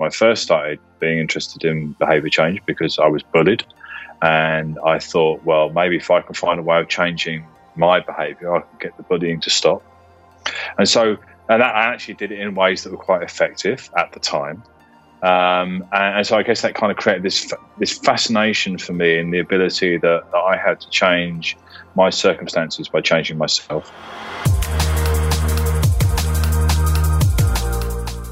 I first started being interested in behavior change because I was bullied. And I thought, well, maybe if I can find a way of changing my behavior, I can get the bullying to stop. And so, and that, I actually did it in ways that were quite effective at the time. Um, and, and, so I guess that kind of created this this fascination for me in the ability that, that I had to change my circumstances by changing myself.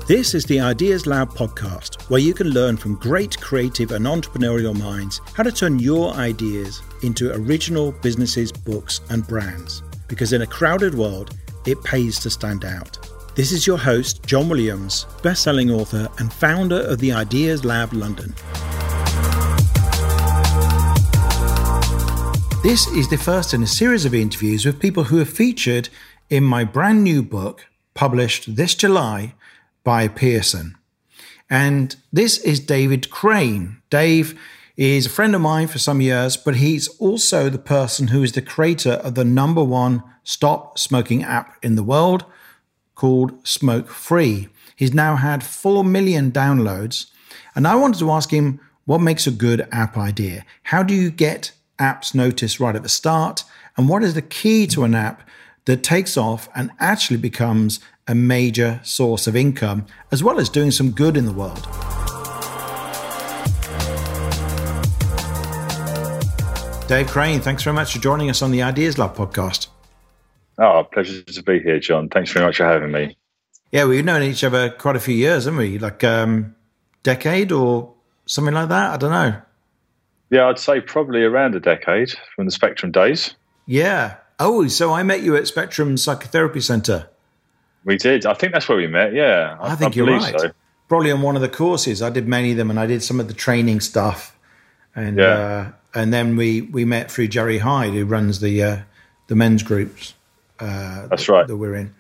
This is the Ideas Lab podcast, where you can learn from great creative and entrepreneurial minds how to turn your ideas into original businesses, books, and brands. Because in a crowded world, it pays to stand out. This is your host, John Williams, best-selling author and founder of the Ideas Lab London. This is the first in a series of interviews with people who are featured in my brand new book, published this July by Pearson. And this is David Crane. Dave is a friend of mine for some years, but he's also the person who is the creator of the number one stop smoking app in the world called Smoke Free. He's now had 4 million downloads. And I wanted to ask him what makes a good app idea? How do you get apps noticed right at the start? And what is the key to an app that takes off and actually becomes a major source of income, as well as doing some good in the world. Dave Crane, thanks very much for joining us on the Ideas Lab podcast. Oh, pleasure to be here, John. Thanks very much for having me. Yeah, we've known each other quite a few years, haven't we? Like um, decade or something like that. I don't know. Yeah, I'd say probably around a decade from the Spectrum days. Yeah. Oh, so I met you at Spectrum Psychotherapy Centre. We did. I think that's where we met. Yeah, I, I think I you're right. So. Probably on one of the courses. I did many of them, and I did some of the training stuff. And yeah. uh, and then we we met through Jerry Hyde, who runs the uh, the men's groups. Uh, that's right. That we're in.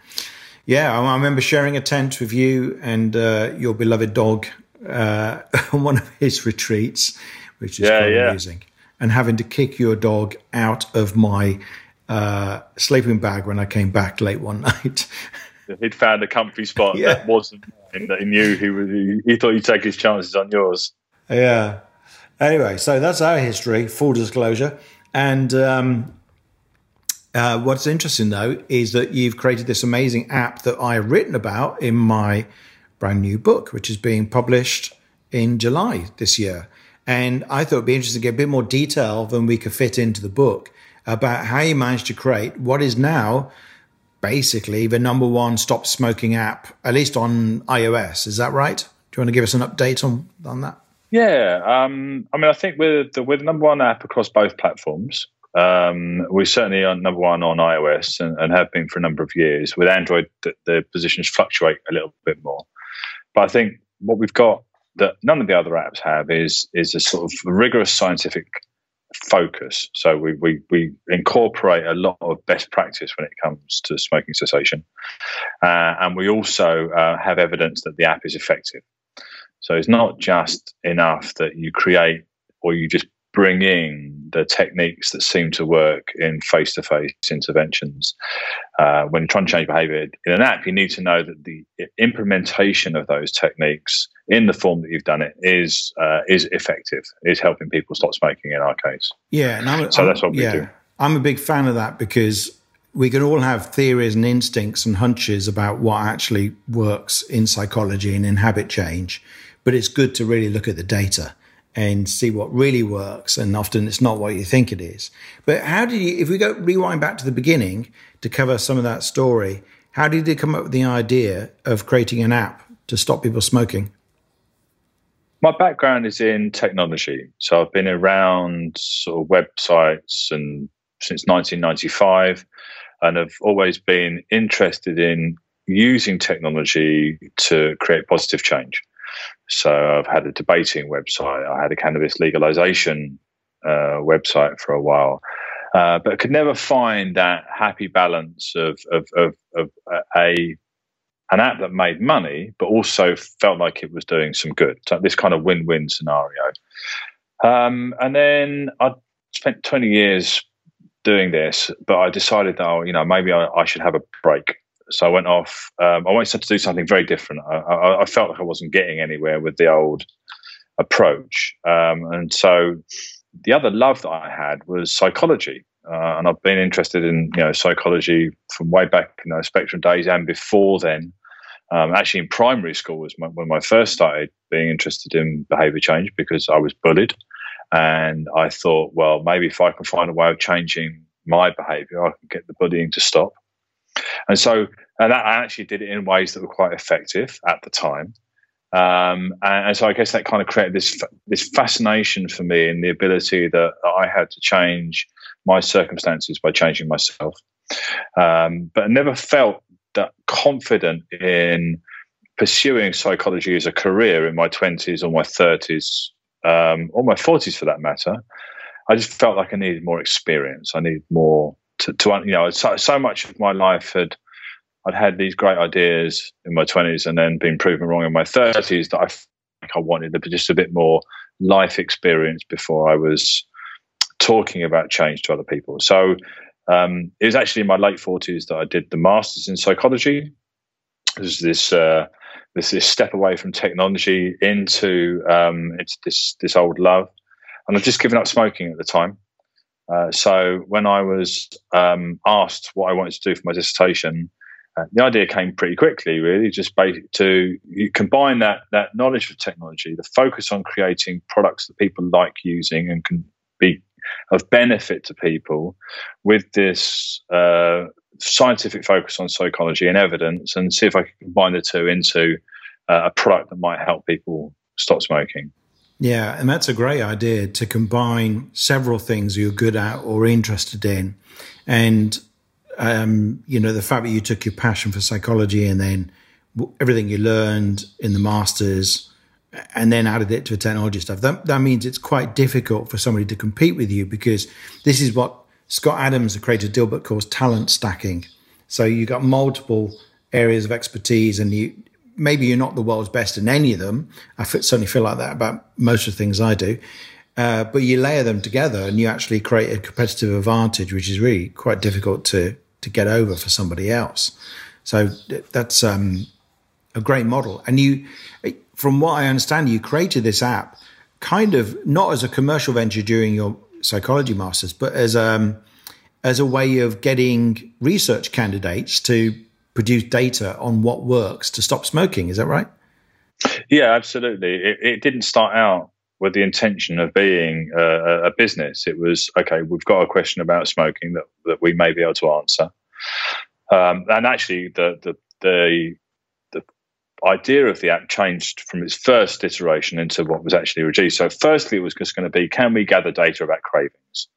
Yeah, I, I remember sharing a tent with you and uh, your beloved dog uh, on one of his retreats, which is yeah, quite yeah. amusing. And having to kick your dog out of my uh, sleeping bag when I came back late one night he'd found a comfy spot yeah. that wasn't mine, that he knew he was. He thought he'd take his chances on yours. Yeah. Anyway, so that's our history. Full disclosure, and um, uh, what's interesting though is that you've created this amazing app that I've written about in my brand new book, which is being published in July this year. And I thought it'd be interesting to get a bit more detail than we could fit into the book about how you managed to create what is now basically the number one stop smoking app, at least on iOS. Is that right? Do you want to give us an update on, on that? Yeah, um, I mean, I think we're the, we're the number one app across both platforms. Um, we're certainly are number one on iOS and, and, have been for a number of years. With Android, the, the, positions fluctuate a little bit more. But I think what we've got that none of the other apps have is is a sort of rigorous scientific focus. So we, we, we incorporate a lot of best practice when it comes to smoking cessation. Uh, and we also uh, have evidence that the app is effective. So it's not just enough that you create or you just bring in the techniques that seem to work in face-to-face interventions. Uh, when trying to change behavior in an app, you need to know that the implementation of those techniques in the form that you've done it is uh, is effective, is helping people stop smoking in our case. Yeah, and so I'm, that's what we yeah, do. I'm a big fan of that because we can all have theories and instincts and hunches about what actually works in psychology and in habit change, but it's good to really look at the data and see what really works. And often it's not what you think it is. But how did you, if we go rewind back to the beginning to cover some of that story, how did you come up with the idea of creating an app to stop people smoking? My background is in technology. So I've been around sort of websites and since 1995 and have always been interested in using technology to create positive change. So I've had a debating website. I had a cannabis legalization uh, website for a while, uh, but could never find that happy balance of of, of, of a an app that made money, but also felt like it was doing some good. So this kind of win-win scenario. Um, and then I spent 20 years doing this, but I decided that, oh, you know, maybe I, I should have a break so I went off. Um, I wanted to do something very different. I, I, I, felt like I wasn't getting anywhere with the old approach, um, and so the other love that I had was psychology. Uh, and I've been interested in you know psychology from way back in those spectrum days and before then. Um, actually, in primary school was my, when I first started being interested in behaviour change because I was bullied, and I thought, well, maybe if I can find a way of changing my behaviour, I can get the bullying to stop. And so, and that, I actually did it in ways that were quite effective at the time. Um, and, and, so I guess that kind of created this this fascination for me in the ability that I had to change my circumstances by changing myself. Um, but I never felt that confident in pursuing psychology as a career in my 20s or my 30s um, or my 40s for that matter. I just felt like I needed more experience. I needed more to, to you know, so, so much of my life had I'd had these great ideas in my 20s and then been proven wrong in my 30s that I think I wanted just a bit more life experience before I was talking about change to other people. So um, it was actually in my late 40s that I did the master's in psychology. There's this uh, this this step away from technology into um, into this this old love, and I'd just given up smoking at the time. Uh, so when I was um, asked what I wanted to do for my dissertation, uh, the idea came pretty quickly, really, just to combine that that knowledge of technology, the focus on creating products that people like using and can be of benefit to people, with this uh, scientific focus on psychology and evidence, and see if I can combine the two into uh, a product that might help people stop smoking. Yeah, and that's a great idea to combine several things you're good at or interested in, and um, you know, the fact that you took your passion for psychology and then everything you learned in the masters and then added it to the technology stuff, that, that means it's quite difficult for somebody to compete with you because this is what Scott Adams, the creator of Dilbert, calls talent stacking. So you've got multiple areas of expertise and you maybe you're not the world's best in any of them. I certainly feel like that about most of the things I do. Uh, but you layer them together and you actually create a competitive advantage, which is really quite difficult to to get over for somebody else. So that's um, a great model. And you, from what I understand, you created this app kind of not as a commercial venture during your psychology masters, but as um, as a way of getting research candidates to produce data on what works to stop smoking. Is that right? Yeah, absolutely. It, it didn't start out with the intention of being a, a, business. It was okay. We've got a question about smoking that, that we may be able to answer. Um, and actually, the, the the the idea of the app changed from its first iteration into what was actually reduced. So, firstly, it was just going to be: can we gather data about cravings?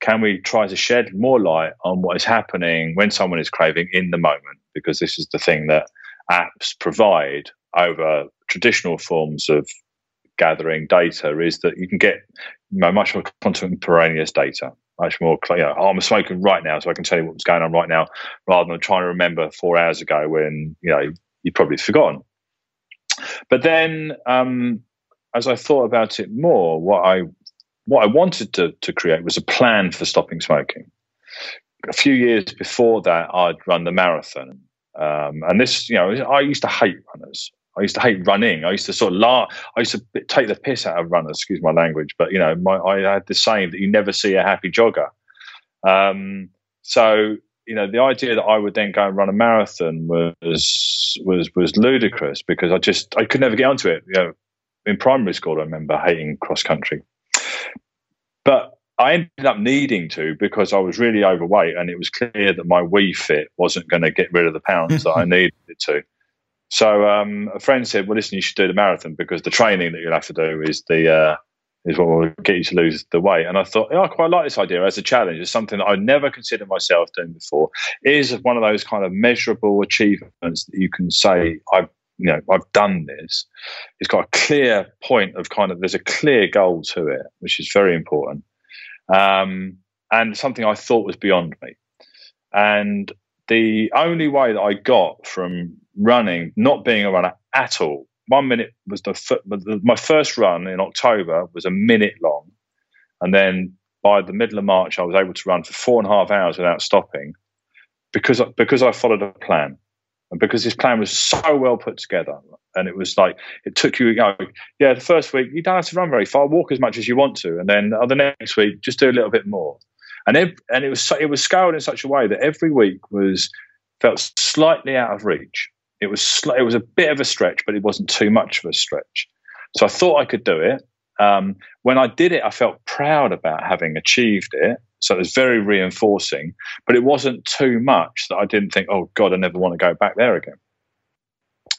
Can we try to shed more light on what is happening when someone is craving in the moment? Because this is the thing that apps provide over traditional forms of gathering data is that you can get you know, much more contemporaneous data, much more clear. Oh, I'm smoking right now, so I can tell you what's going on right now, rather than trying to remember four hours ago when you know you've probably forgotten. But then, um, as I thought about it more, what I what I wanted to, to create was a plan for stopping smoking. A few years before that, I'd run the marathon. Um, and this, you know, I used to hate runners. I used to hate running. I used to sort of laugh. I used to take the piss out of runners. Excuse my language, but you know, my, I had the saying that you never see a happy jogger. Um, so you know, the idea that I would then go and run a marathon was was was ludicrous because I just I could never get onto it. You know, in primary school, I remember hating cross country, but I ended up needing to because I was really overweight, and it was clear that my Wii Fit wasn't going to get rid of the pounds that I needed it to. So um, a friend said, "Well, listen, you should do the marathon because the training that you'll have to do is the uh, is what will get you to lose the weight." And I thought, I quite like this idea as a challenge. It's something that I'd never considered myself doing before. It is one of those kind of measurable achievements that you can say, "I've you know I've done this." It's got a clear point of kind of there's a clear goal to it, which is very important, um, and something I thought was beyond me. And the only way that I got from running, not being a runner at all, one minute was the my first run in October was a minute long, and then by the middle of March I was able to run for four and a half hours without stopping, because because I followed a plan. And because this plan was so well put together, and it was like it took you, you know, yeah, the first week you don't have to run very far, walk as much as you want to, and then the next week just do a little bit more. And it, and it was it was scaled in such a way that every week was felt slightly out of reach. It was it was a bit of a stretch, but it wasn't too much of a stretch. So I thought I could do it. Um, when I did it, I felt proud about having achieved it. So it was very reinforcing, but it wasn't too much that I didn't think, oh God, I never want to go back there again.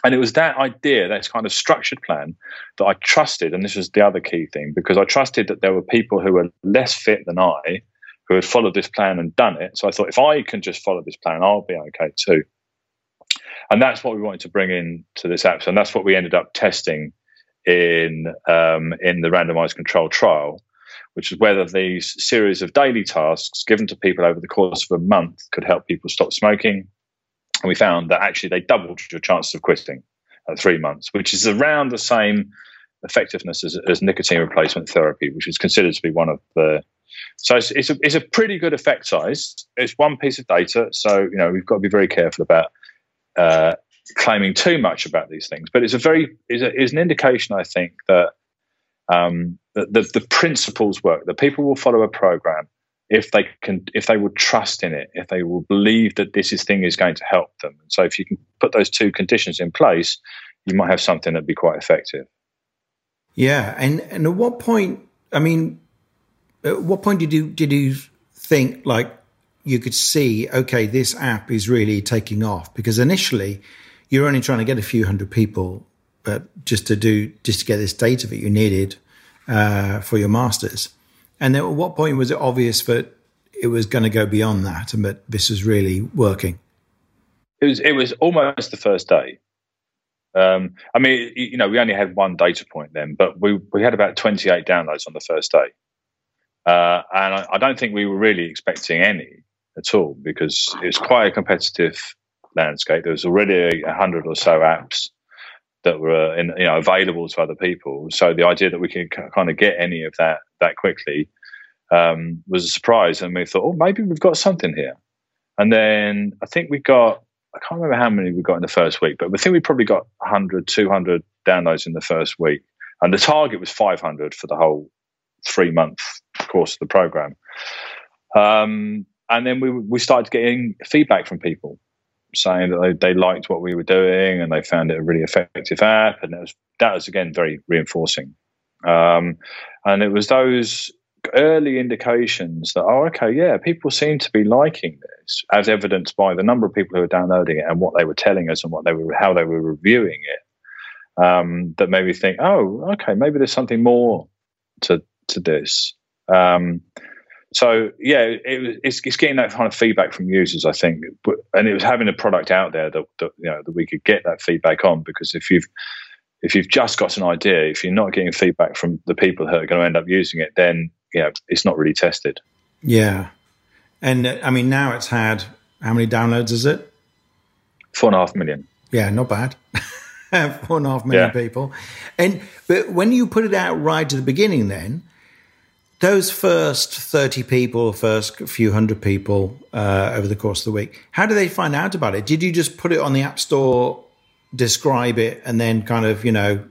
And it was that idea, that kind of structured plan that I trusted. And this was the other key thing because I trusted that there were people who were less fit than I who had followed this plan and done it. So I thought, if I can just follow this plan, I'll be okay too. And that's what we wanted to bring in to this app. And that's what we ended up testing in um, in the randomized control trial, which is whether these series of daily tasks given to people over the course of a month could help people stop smoking. And we found that actually they doubled your chances of quitting at three months, which is around the same effectiveness as, as nicotine replacement therapy, which is considered to be one of the so it's, it's, a, it's a pretty good effect size. It's one piece of data, so you know we've got to be very careful about uh, claiming too much about these things. But it's a very is, is an indication, I think, that um, that the, the principles work. That people will follow a program if they can, if they will trust in it, if they will believe that this is thing is going to help them. And So if you can put those two conditions in place, you might have something that'd be quite effective. Yeah, and and at what point? I mean, at what point did you did you think like you could see okay this app is really taking off because initially you're only trying to get a few hundred people but just to do just to get this data that you needed uh, for your masters. And then at what point was it obvious that it was going to go beyond that and that this was really working? It was it was almost the first day. Um, I mean, you know, we only had one data point then, but we, we had about 28 downloads on the first day. Uh, and I, I, don't think we were really expecting any at all because it's quite a competitive landscape. There was already a hundred or so apps that were in, you know available to other people. So the idea that we could kind of get any of that that quickly um, was a surprise, and we thought, oh, maybe we've got something here. And then I think we got I can't remember how many we got in the first week, but I think we probably got 100, 200 downloads in the first week, and the target was 500 for the whole three month course of the program. Um, and then we we started getting feedback from people saying that they, they liked what we were doing and they found it a really effective app, and was that was again very reinforcing. Um, and it was those early indications that oh okay yeah people seem to be liking this as evidenced by the number of people who were downloading it and what they were telling us and what they were how they were reviewing it um, that made me think oh okay maybe there's something more to to this. Um, so yeah, it, it's, it's getting that kind of feedback from users, I think, but, and it was having a product out there that, that you know that we could get that feedback on. Because if you've if you've just got an idea, if you're not getting feedback from the people who are going to end up using it, then you know it's not really tested. Yeah, and uh, I mean now it's had how many downloads is it? Four and a half million. Yeah, not bad. Four and a half million yeah. people, and but when you put it out right at the beginning, then those first 30 people, first few hundred people uh, over the course of the week, how did they find out about it? Did you just put it on the App Store, describe it, and then kind of, you know,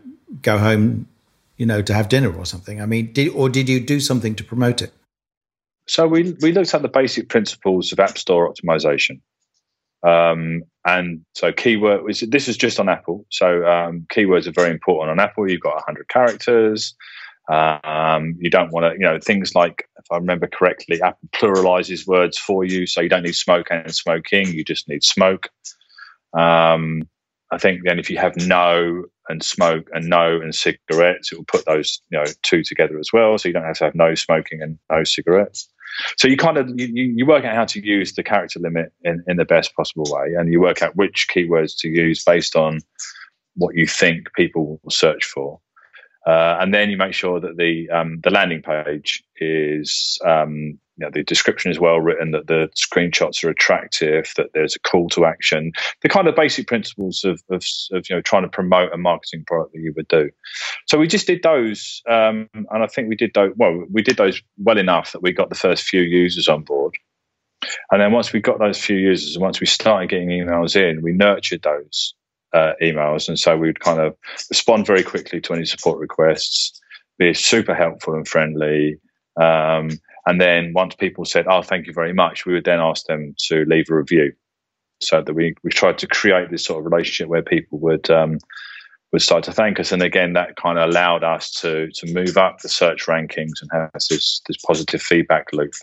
go home, you know, to have dinner or something? I mean, did, or did you do something to promote it? So we, we looked at the basic principles of App Store optimization. Um, and so keyword, this is just on Apple. So um, keywords are very important on Apple. You've got 100 characters. Um, you don't want to, you know, things like, if I remember correctly, Apple pluralizes words for you, so you don't need smoke and smoking. You just need smoke. Um, I think then if you have no and smoke and no and cigarettes, it will put those, you know, two together as well. So you don't have to have no smoking and no cigarettes. So you kind of you, you work out how to use the character limit in, in the best possible way, and you work out which keywords to use based on what you think people will search for. Uh, and then you make sure that the um, the landing page is um, you know, the description is well written, that the screenshots are attractive, that there's a call to action, the kind of basic principles of, of, of you know trying to promote a marketing product that you would do. So we just did those, um, and I think we did those well. We did those well enough that we got the first few users on board. and then once we got those few users, and once we started getting emails in, we nurtured those uh, emails, and so we'd kind of respond very quickly to any support requests, be super helpful and friendly. Um, and then once people said, "Oh, thank you very much," we would then ask them to leave a review, so that we we tried to create this sort of relationship where people would um, would start to thank us. And again, that kind of allowed us to to move up the search rankings and have this this positive feedback loop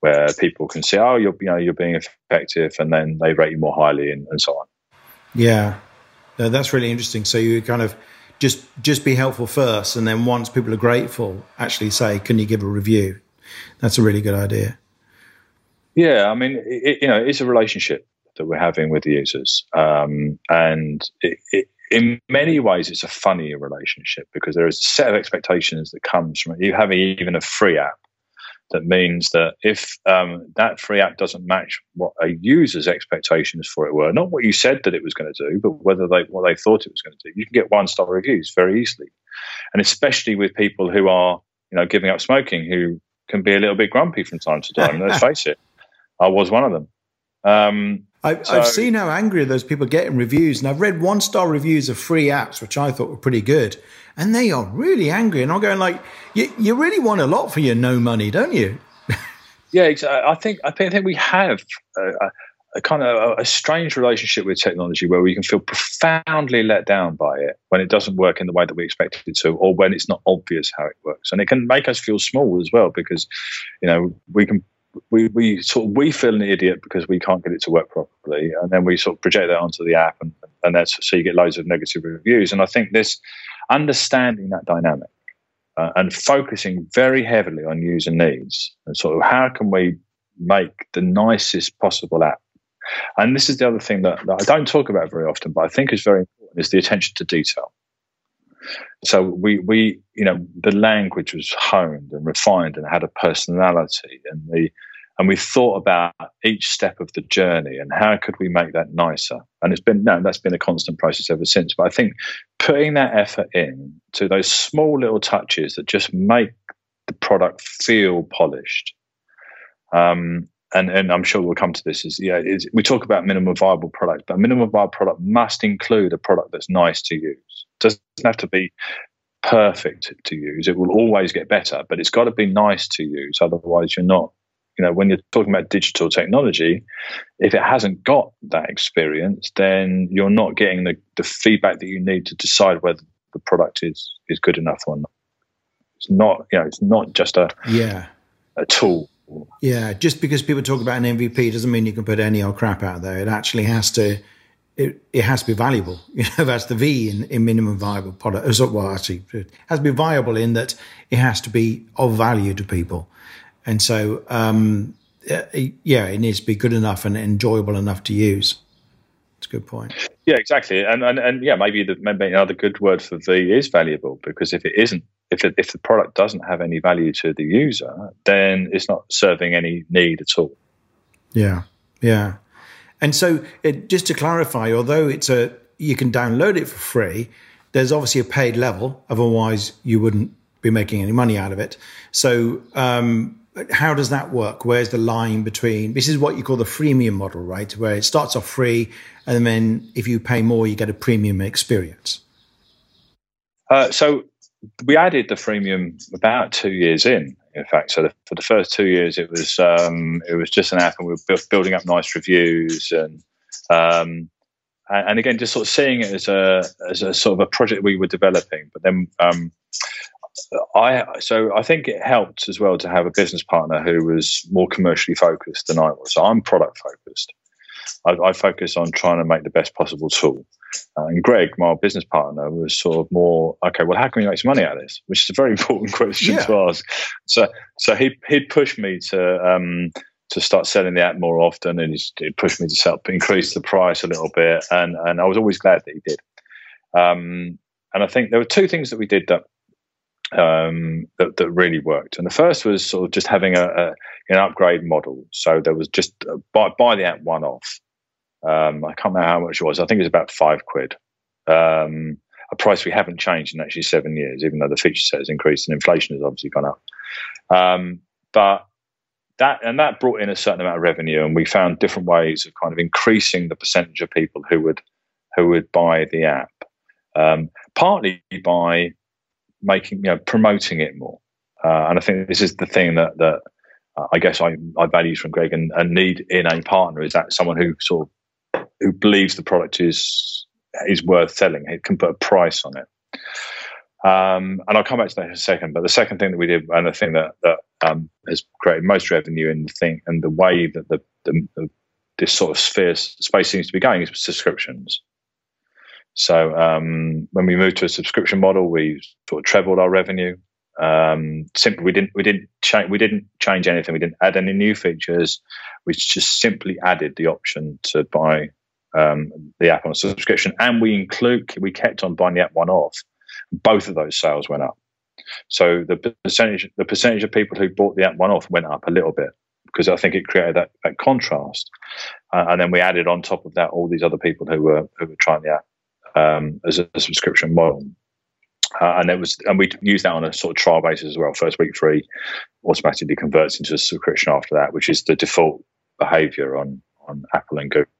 where people can see, oh, you're you know you're being effective, and then they rate you more highly, and, and so on. Yeah, no, that's really interesting. So you kind of just just be helpful first, and then once people are grateful, actually say, "Can you give a review?" That's a really good idea. Yeah, I mean, it, you know, it's a relationship that we're having with the users, um, and it, it, in many ways, it's a funny relationship because there is a set of expectations that comes from you having even a free app that means that if um, that free app doesn't match what a user's expectations for it were, not what you said that it was going to do, but whether they what they thought it was going to do, you can get one star reviews very easily, and especially with people who are you know giving up smoking, who can be a little bit grumpy from time to time. let's face it, I was one of them. Um, I've, so, I've, seen how angry those people get in reviews, and I've read one star reviews of free apps, which I thought were pretty good, and they are really angry. And I'm going like, you, you really want a lot for your no money, don't you? yeah, I think I think, I think we have a, a kind of a, a, strange relationship with technology where we can feel profoundly let down by it when it doesn't work in the way that we expected it to, or when it's not obvious how it works, and it can make us feel small as well because, you know, we can we, we sort of we feel an idiot because we can't get it to work properly, and then we sort of project that onto the app, and and that's so you get loads of negative reviews. And I think this understanding that dynamic uh, and focusing very heavily on user needs and sort of how can we make the nicest possible app. And this is the other thing that, that I don't talk about very often, but I think is very important is the attention to detail. So we we you know the language was honed and refined and had a personality and the and we thought about each step of the journey and how could we make that nicer? And it's been no that's been a constant process ever since. But i think putting that effort in to those small little touches that just make the product feel polished. Um, and, and I'm sure we'll come to this is yeah is, we talk about minimum viable product but minimum viable product must include a product that's nice to use. It doesn't have to be perfect to use. It will always get better but it's got to be nice to use. Otherwise you're not you know when you're talking about digital technology if it hasn't got that experience then you're not getting the, the feedback that you need to decide whether the product is is good enough or not it's not you know it's not just a yeah a tool yeah, just because people talk about an MVP doesn't mean you can put any old crap out there. It actually has to, it, it has to be valuable. You know, that's the V in, in minimum viable product. Well, actually, it has to be viable in that it has to be of value to people. And so, um, yeah, it needs to be good enough and enjoyable enough to use. It's a good point. Yeah, exactly. And and, and yeah, maybe the, maybe another good word for V is valuable because if it isn't, if it, if the product doesn't have any value to the user, then it's not serving any need at all. Yeah, yeah. And so, it, just to clarify, although it's a you can download it for free, there's obviously a paid level. Otherwise, you wouldn't be making any money out of it. So, um, how does that work? Where's the line between this is what you call the freemium model, right? Where it starts off free, and then if you pay more, you get a premium experience. Uh, so we added the freemium about two years in. In fact, so the, for the first two years, it was um, it was just an app, and we were building up nice reviews and. Um, and again, just sort of seeing it as a as a sort of a project we were developing, but then um, I so I think it helped as well to have a business partner who was more commercially focused than I was. So I'm product focused. I, I focus on trying to make the best possible tool. Uh, and Greg, my business partner, was sort of more okay. Well, how can we make some money out of this? Which is a very important question yeah. to ask. So, so he he'd push me to um, to start selling the app more often, and he pushed me to sell, increase the price a little bit, and and I was always glad that he did. Um, and I think there were two things that we did that um, that, that really worked. And the first was sort of just having a, a an upgrade model. So there was just uh, buy, buy the app one off. Um, I can't remember how much it was. I think it was about five quid. Um, a price we haven't changed in actually seven years, even though the feature set has increased and inflation has obviously gone up. Um, but that and that brought in a certain amount of revenue, and we found different ways of kind of increasing the percentage of people who would who would buy the app. Um, partly by making you know promoting it more, uh, and I think this is the thing that that uh, I guess I, I value from Greg and, and need in a partner is that someone who sort of who believes the product is is worth selling. It can put a price on it. Um, and I'll come back to that in a second. But the second thing that we did, and the thing that, that um, has created most revenue in the thing and the way that the, the, the this sort of sphere space seems to be going is subscriptions. So um, when we moved to a subscription model, we sort of trebled our revenue. Um, simply, we didn't we didn't change we didn't change anything. We didn't add any new features. We just simply added the option to buy um, the app on a subscription, and we include we kept on buying the app one off both of those sales went up. So the percentage the percentage of people who bought the app one off went up a little bit because I think it created that, that contrast. Uh, and then we added on top of that all these other people who were who were trying the app um, as a, subscription model. Uh, and it was, and we use that on a sort of trial basis as well. First week free automatically converts into a subscription after that, which is the default behavior on on Apple and Google.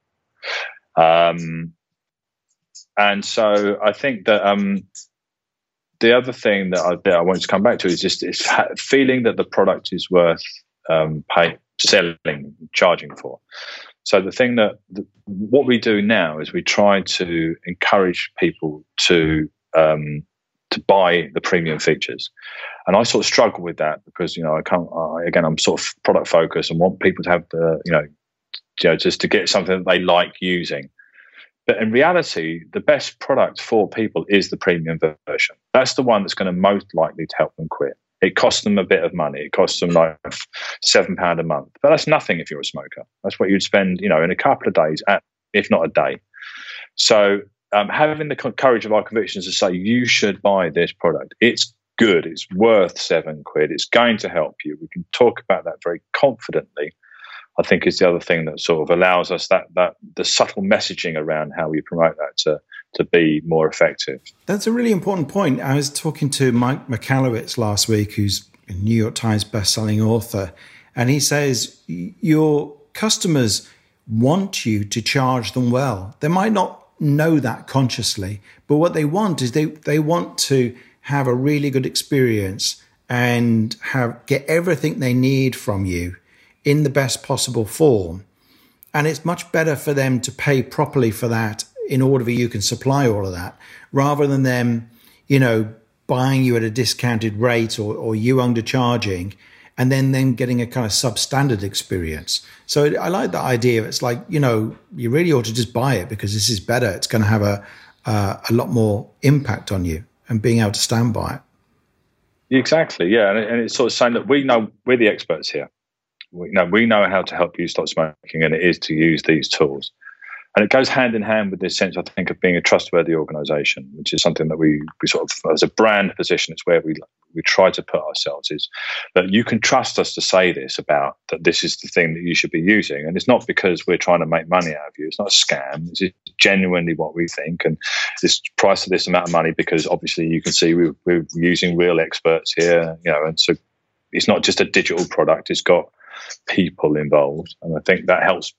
Um, and so I think that um, the other thing that I, that I want to come back to is just is feeling that the product is worth um, pay, selling, charging for. So the thing that the, what we do now is we try to encourage people to um, to buy the premium features, and I sort of struggle with that because you know I can't. I, again, I'm sort of product focused and want people to have the you know, you know just to get something that they like using. But in reality, the best product for people is the premium version. That's the one that's going to most likely to help them quit. It costs them a bit of money. It costs them like seven pound a month, but that's nothing if you're a smoker. That's what you'd spend, you know, in a couple of days, at, if not a day. So um, having the courage of our convictions to say you should buy this product, it's good. It's worth seven quid. It's going to help you. We can talk about that very confidently I think is the other thing that sort of allows us that that the subtle messaging around how we promote that to to be more effective. That's a really important point. I was talking to Mike Michalowicz last week, who's a New York Times best-selling author, and he says your customers want you to charge them well. They might not know that consciously, but what they want is they they want to have a really good experience and have get everything they need from you in the best possible form. And it's much better for them to pay properly for that in order that you can supply all of that rather than them, you know, buying you at a discounted rate or, or you undercharging and then then getting a kind of substandard experience. So I like the idea. Of it's like, you know, you really ought to just buy it because this is better. It's going to have a, uh, a lot more impact on you and being able to stand by it. Exactly. Yeah. And, and it's sort of saying that we know we're the experts here we know we know how to help you stop smoking, and it is to use these tools. And it goes hand in hand with this sense, I think, of being a trustworthy organisation, which is something that we, we sort of, as a brand position, it's where we we try to put ourselves is that you can trust us to say this about that this is the thing that you should be using, and it's not because we're trying to make money out of you. It's not a scam. It's genuinely what we think, and this price of this amount of money because obviously you can see we're, we're using real experts here, you know, and so it's not just a digital product. It's got people involved. And I think that helps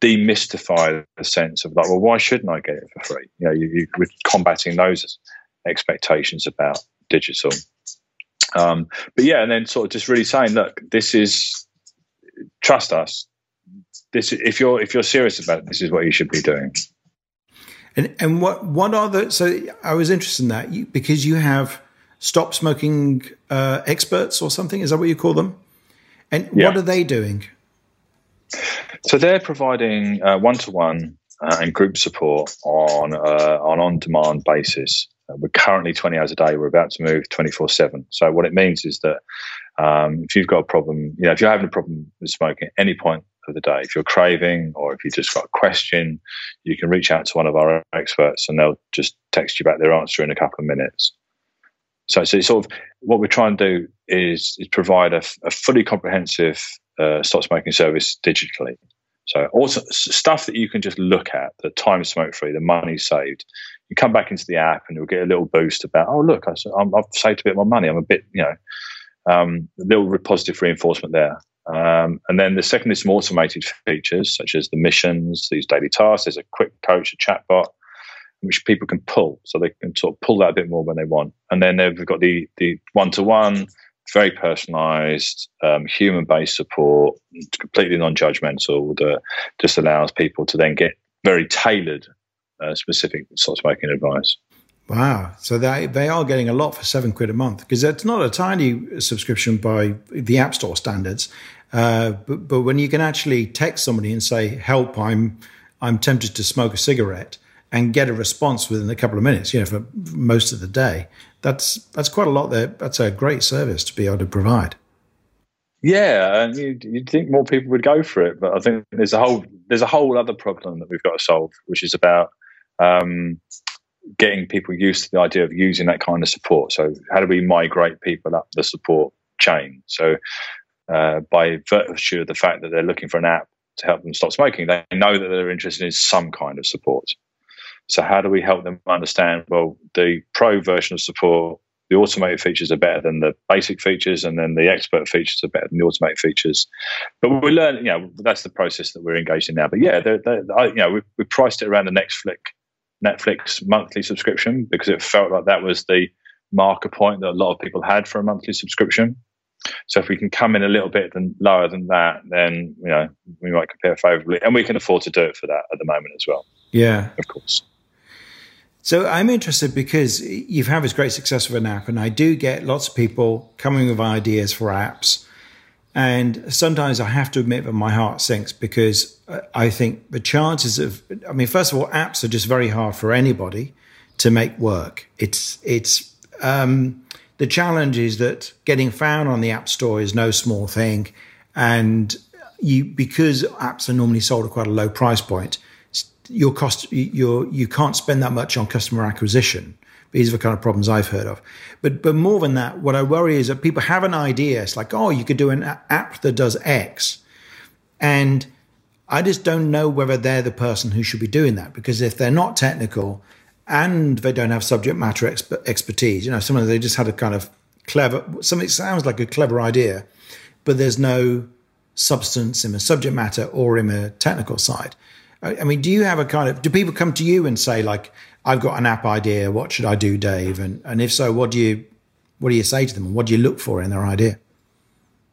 demystify the sense of like, well, why shouldn't I get it for free? You know, you, you, we're combating those expectations about digital. Um, but yeah, and then sort of just really saying, look, this is trust us. This if you're if you're serious about it, this is what you should be doing. And and what what are the so I was interested in that you, because you have stop smoking uh, experts or something. Is that what you call them? And yeah. what are they doing? So they're providing one to one and group support on uh, on on demand basis. Uh, we're currently 20 hours a day. We're about to move 24 seven. So what it means is that um, if you've got a problem, you know, if you're having a problem with smoking at any point of the day, if you're craving or if you just got a question, you can reach out to one of our experts and they'll just text you back their answer in a couple of minutes. So, so sort of what we're trying to do is, is provide a, a fully comprehensive uh, stop smoking service digitally. So also stuff that you can just look at, the time smoke free, the money saved. You come back into the app and you'll get a little boost about, oh look, I, have saved a bit more money. I'm a bit, you know, um, a little positive reinforcement there. Um, and then the second is some automated features such as the missions, these daily tasks. There's a quick coach, a chatbot, which people can pull, so they can sort of pull that a bit more when they want. And then they've got the the one to one, very personalised, um, human based support, completely non judgmental. That just allows people to then get very tailored, uh, specific sort of smoking advice. Wow. So they, they are getting a lot for seven quid a month because it's not a tiny subscription by the App Store standards. Uh, but, but when you can actually text somebody and say, help, I'm, I'm tempted to smoke a cigarette and get a response within a couple of minutes, you know, for most of the day, that's, that's quite a lot there. That's a great service to be able to provide. Yeah, and you'd, you'd, think more people would go for it, but I think there's a whole there's a whole other problem that we've got to solve, which is about um, getting people used to the idea of using that kind of support. So, how do we migrate people up the support chain? So, uh, by virtue of the fact that they're looking for an app to help them stop smoking, they know that they're interested in some kind of support. So, how do we help them understand? Well, the pro version of support, the automated features are better than the basic features, and then the expert features are better than the automated features. But we learn, you know, that's the process that we're engaged in now. But yeah, they're, they're, I, you know, we, we priced it around the next flick Netflix monthly subscription because it felt like that was the marker point that a lot of people had for a monthly subscription. So if we can come in a little bit than, lower than that, then you know we might compare favorably, and we can afford to do it for that at the moment as well. Yeah, of course. So I'm interested because you've had this great success with an app, and I do get lots of people coming with ideas for apps and sometimes I have to admit that my heart sinks because I think the chances of, I mean, first of all, apps are just very hard for anybody to make work. It's, it's, um, the challenge is that getting found on the App Store is no small thing. And you, because apps are normally sold at quite a low price point, your cost, you you can't spend that much on customer acquisition. These are the kind of problems I've heard of. But but more than that, what I worry is that people have an idea. It's like, oh, you could do an app that does X, and I just don't know whether they're the person who should be doing that because if they're not technical and they don't have subject matter exp- expertise, you know, some of they just had a kind of clever something sounds like a clever idea, but there's no substance in the subject matter or in the technical side. I mean, do you have a kind of do people come to you and say like, I've got an app idea. What should I do, Dave? And and if so, what do you what do you say to them? What do you look for in their idea?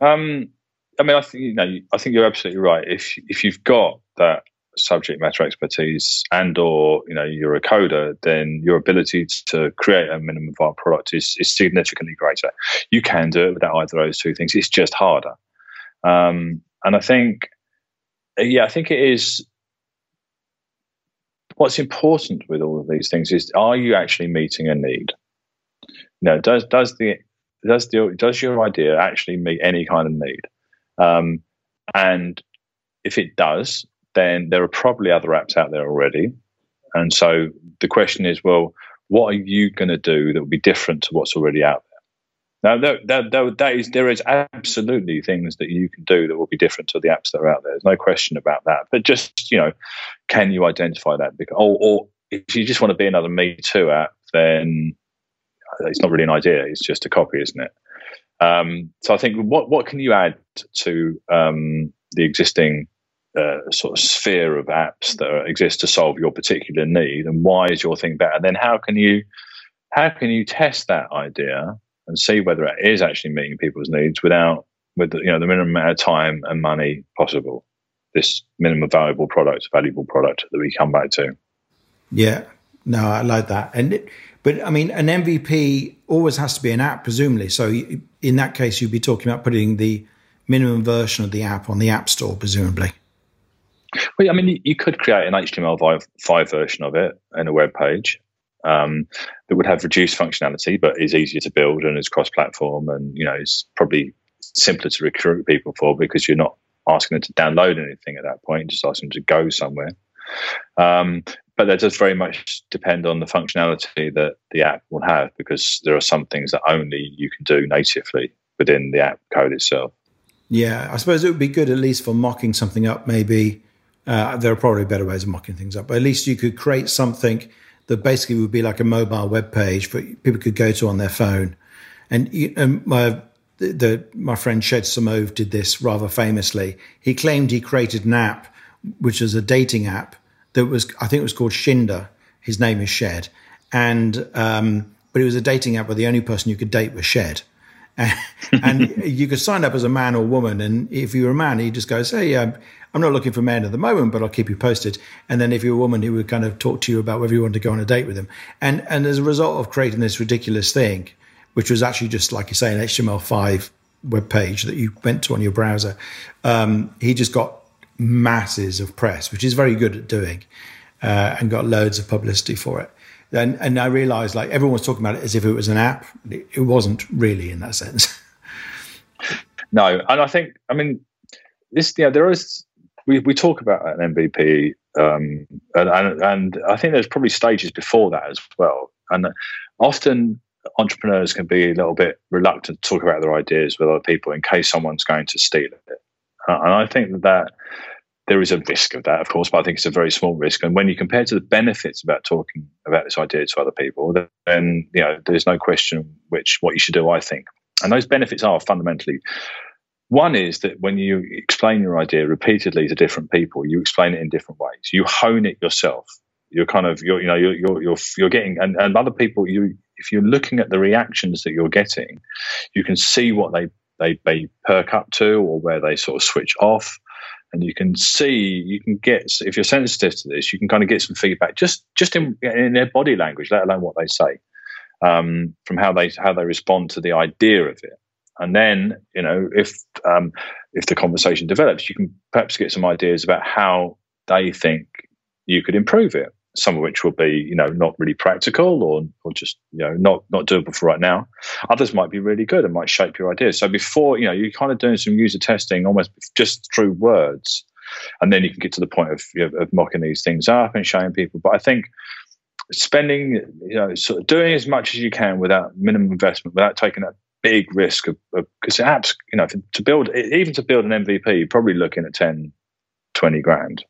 Um, I mean, I think you know, I think you're absolutely right. If if you've got that subject matter expertise and or you know you're a coder then your ability to create a minimum viable product is, is significantly greater you can do it without either of those two things it's just harder um, and i think yeah i think it is what's important with all of these things is are you actually meeting a need? You does does the does the does your idea actually meet any kind of need? Um, and if it does, then there are probably other apps out there already. And so the question is, well, what are you going to do that will be different to what's already out there? Now, that, that is, there is absolutely things that you can do that will be different to the apps that are out there. There's no question about that. But just, you know, can you identify that? Because, or, or if you just want to be another Me Too app, then it's not really an idea. It's just a copy, isn't it? Um, so I think what what can you add to um, the existing uh, sort of sphere of apps that exist to solve your particular need, and why is your thing better? Then how can you how can you test that idea and see whether it is actually meeting people's needs without with you know the minimum amount of time and money possible. This minimum valuable product, valuable product that we come back to. Yeah, no, I like that. And it, but I mean, an MVP always has to be an app, presumably. So in that case, you'd be talking about putting the minimum version of the app on the App Store, presumably. Well, I mean, you could create an HTML5 version of it in a web page, um, that would have reduced functionality, but is easier to build and is cross-platform, and you know is probably simpler to recruit people for because you're not asking them to download anything at that point, just asking them to go somewhere. Um, but that does very much depend on the functionality that the app will have because there are some things that only you can do natively within the app code itself. Yeah, I suppose it would be good at least for mocking something up. Maybe uh, there are probably better ways of mocking things up, but at least you could create something that basically would be like a mobile web page for people could go to on their phone. And, and uh, the, the, my friend Shed Simove did this rather famously. He claimed he created an app, which was a dating app that was, I think it was called Shinder. His name is Shed. And, um, but it was a dating app where the only person you could date was Shed. and you could sign up as a man or woman. And if you were a man, he just goes, Hey, um, I'm not looking for men at the moment, but I'll keep you posted. And then if you're a woman, he would kind of talk to you about whether you want to go on a date with him. And, and as a result of creating this ridiculous thing, which was actually just, like you say, an HTML5 web page that you went to on your browser, um, he just got masses of press, which is very good at doing, uh, and got loads of publicity for it. And, and I realized like everyone was talking about it as if it was an app. It wasn't really in that sense. no, and I think I mean this. Yeah, there is. We, we talk about an MVP, um, and, and, and I think there's probably stages before that as well. And often entrepreneurs can be a little bit reluctant to talk about their ideas with other people in case someone's going to steal it. Uh, and I think that, there is a risk of that, of course, but I think it's a very small risk. And when you compare to the benefits about talking about this idea to other people, then you know there's no question which what you should do. I think, and those benefits are fundamentally. One is that when you explain your idea repeatedly to different people, you explain it in different ways. You hone it yourself. You're kind of you're you know you're you're you're, you're getting and, and other people you if you're looking at the reactions that you're getting, you can see what they they they perk up to or where they sort of switch off. And you can see you can get if you're sensitive to this you can kind of get some feedback just just in, in their body language let alone what they say um, from how they how they respond to the idea of it. And then you know if um, if the conversation develops you can perhaps get some ideas about how they think you could improve it some of which will be you know not really practical or or just you know not not doable for right now. Others might be really good and might shape your ideas. So before you know you're kind of doing some user testing almost just through words and then you can get to the point of, you know, of mocking these things up and showing people. But i think spending you know sort of doing as much as you can without minimum investment without taking that big risk of because apps you know to build even to build an mvp you're probably looking at 10 20 grand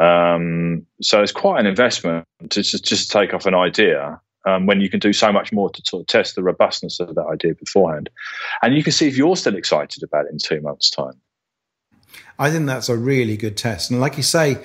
um, so it's quite an investment to just, just take off an idea um, when you can do so much more to sort of test the robustness of that idea beforehand. And you can see if you're still excited about it in two months' time. I think that's a really good test. And like you say,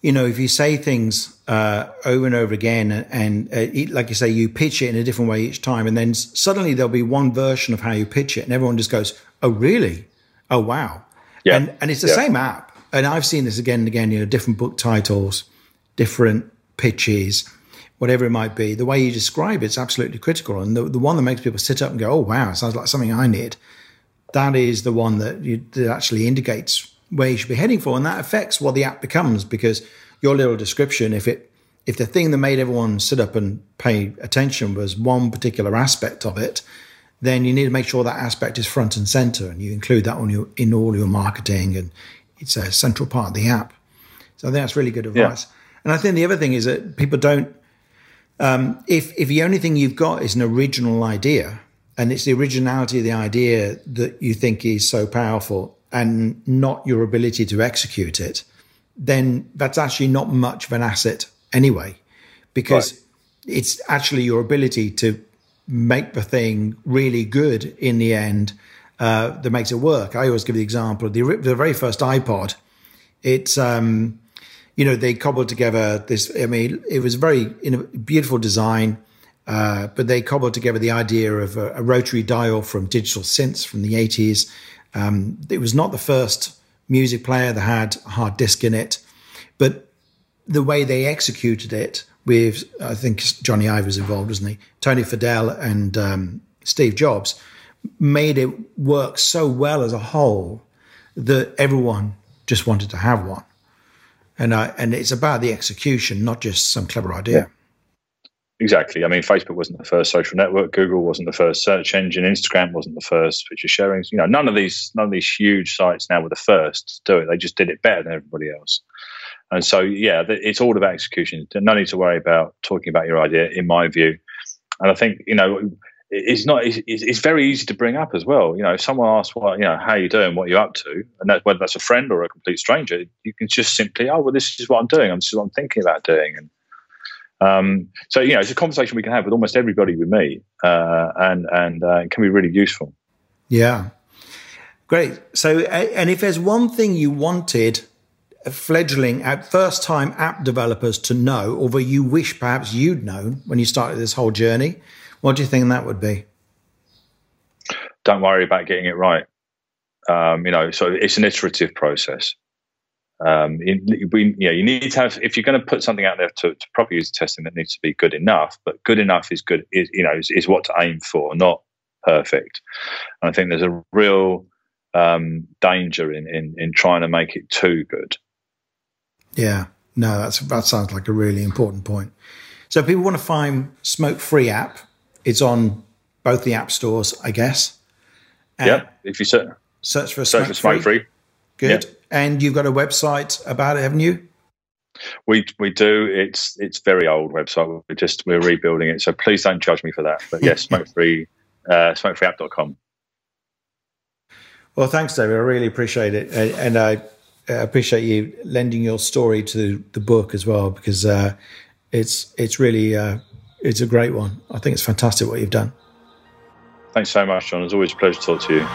you know, if you say things uh, over and over again, and, and uh, like you say, you pitch it in a different way each time, and then suddenly there'll be one version of how you pitch it, and everyone just goes, "Oh, really? Oh, wow!" Yeah. And and it's the yeah. same app and I've seen this again and again, you know, different book titles, different pitches, whatever it might be. The way you describe it's absolutely critical. And the, the one that makes people sit up and go, oh, wow, sounds like something I need. That is the one that, you, that actually indicates where you should be heading for. And that affects what the app becomes because your little description, if it, if the thing that made everyone sit up and pay attention was one particular aspect of it, then you need to make sure that aspect is front and center and you include that on your in all your marketing and it's a central part of the app. So I think that's really good advice. Yeah. And I think the other thing is that people don't. Um, if if the only thing you've got is an original idea, and it's the originality of the idea that you think is so powerful, and not your ability to execute it, then that's actually not much of an asset anyway, because right. it's actually your ability to make the thing really good in the end uh, that makes it work. I always give the example of the, the very first iPod. It's, um, you know, they cobbled together this, I mean, it was very in a beautiful design, uh, but they cobbled together the idea of a, a, rotary dial from digital synths from the 80s. Um, it was not the first music player that had a hard disk in it, but the way they executed it with, I think Jony Ive was involved, wasn't he? Tony Fadell and um, Steve Jobs made it work so well as a whole that everyone just wanted to have one. And I, and it's about the execution, not just some clever idea. Yeah. Exactly. I mean, Facebook wasn't the first social network. Google wasn't the first search engine. Instagram wasn't the first picture sharing. You know, none of these none of these huge sites now were the first to do it. They just did it better than everybody else. And so, yeah, it's all about execution. No need to worry about talking about your idea, in my view. And I think you know it's not it's, it's, very easy to bring up as well you know if someone asks what you know how you doing what you're up to and that, whether that's a friend or a complete stranger you can just simply oh well this is what i'm doing this is what i'm thinking about doing and Um, so you know, it's a conversation we can have with almost everybody we meet, uh, and and uh, it can be really useful. Yeah, great. So, and if there's one thing you wanted fledgling at first time app developers to know, although you wish perhaps you'd known when you started this whole journey, what do you think that would be? Don't worry about getting it right. Um, you know, so it's an iterative process. Um, we, you, know, you need to have if you're going to put something out there to, to proper user testing, that needs to be good enough. But good enough is good. Is you know is, is what to aim for, not perfect. And I think there's a real um, danger in, in in trying to make it too good. Yeah, no, that's that sounds like a really important point. So if people want to find smoke free app. It's on both the app stores, I guess. yeah, if you search search for search smoke for smoke free. free. Good. Yeah. And you've got a website about it, haven't you? We we do. It's it's very old website. We're just we're rebuilding it. So please don't judge me for that. But yes, smoke free uh, smokefreeapp.com. Well, thanks, David. I really appreciate it, and I appreciate you lending your story to the book as well because uh, it's it's really uh, it's a great one. I think it's fantastic what you've done. Thanks so much, John. It's always a pleasure to talk to you.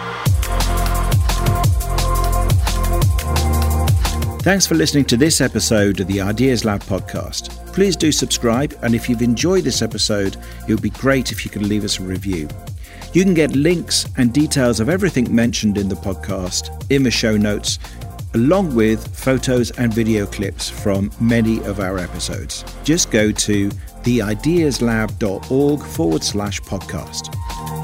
Thanks for listening to this episode of the Ideas Lab podcast. Please do subscribe, and if you've enjoyed this episode, it would be great if you could leave us a review. You can get links and details of everything mentioned in the podcast in the show notes, along with photos and video clips from many of our episodes. Just go to theideaslab.org forward slash podcast.